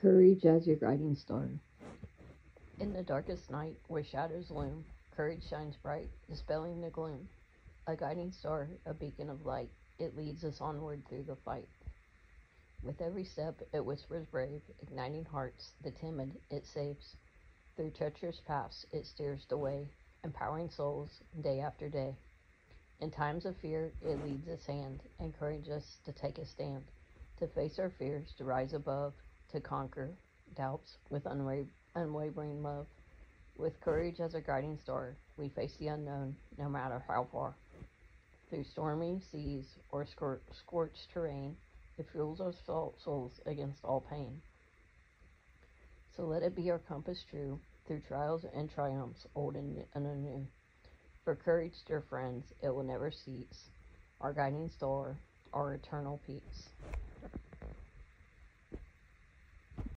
Courage as your guiding star. In the darkest night, where shadows loom, courage shines bright, dispelling the gloom. A guiding star, a beacon of light, it leads us onward through the fight. With every step, it whispers brave, igniting hearts, the timid, it saves. Through treacherous paths, it steers the way, empowering souls, day after day. In times of fear, it leads us hand, encourages us to take a stand, to face our fears, to rise above, to conquer doubts with unwa- unwavering love. With courage as a guiding star, we face the unknown, no matter how far. Through stormy seas or scor- scorched terrain, it fuels our soul- souls against all pain. So let it be our compass true through trials and triumphs, old and, and anew. For courage, dear friends, it will never cease, our guiding star, our eternal peace.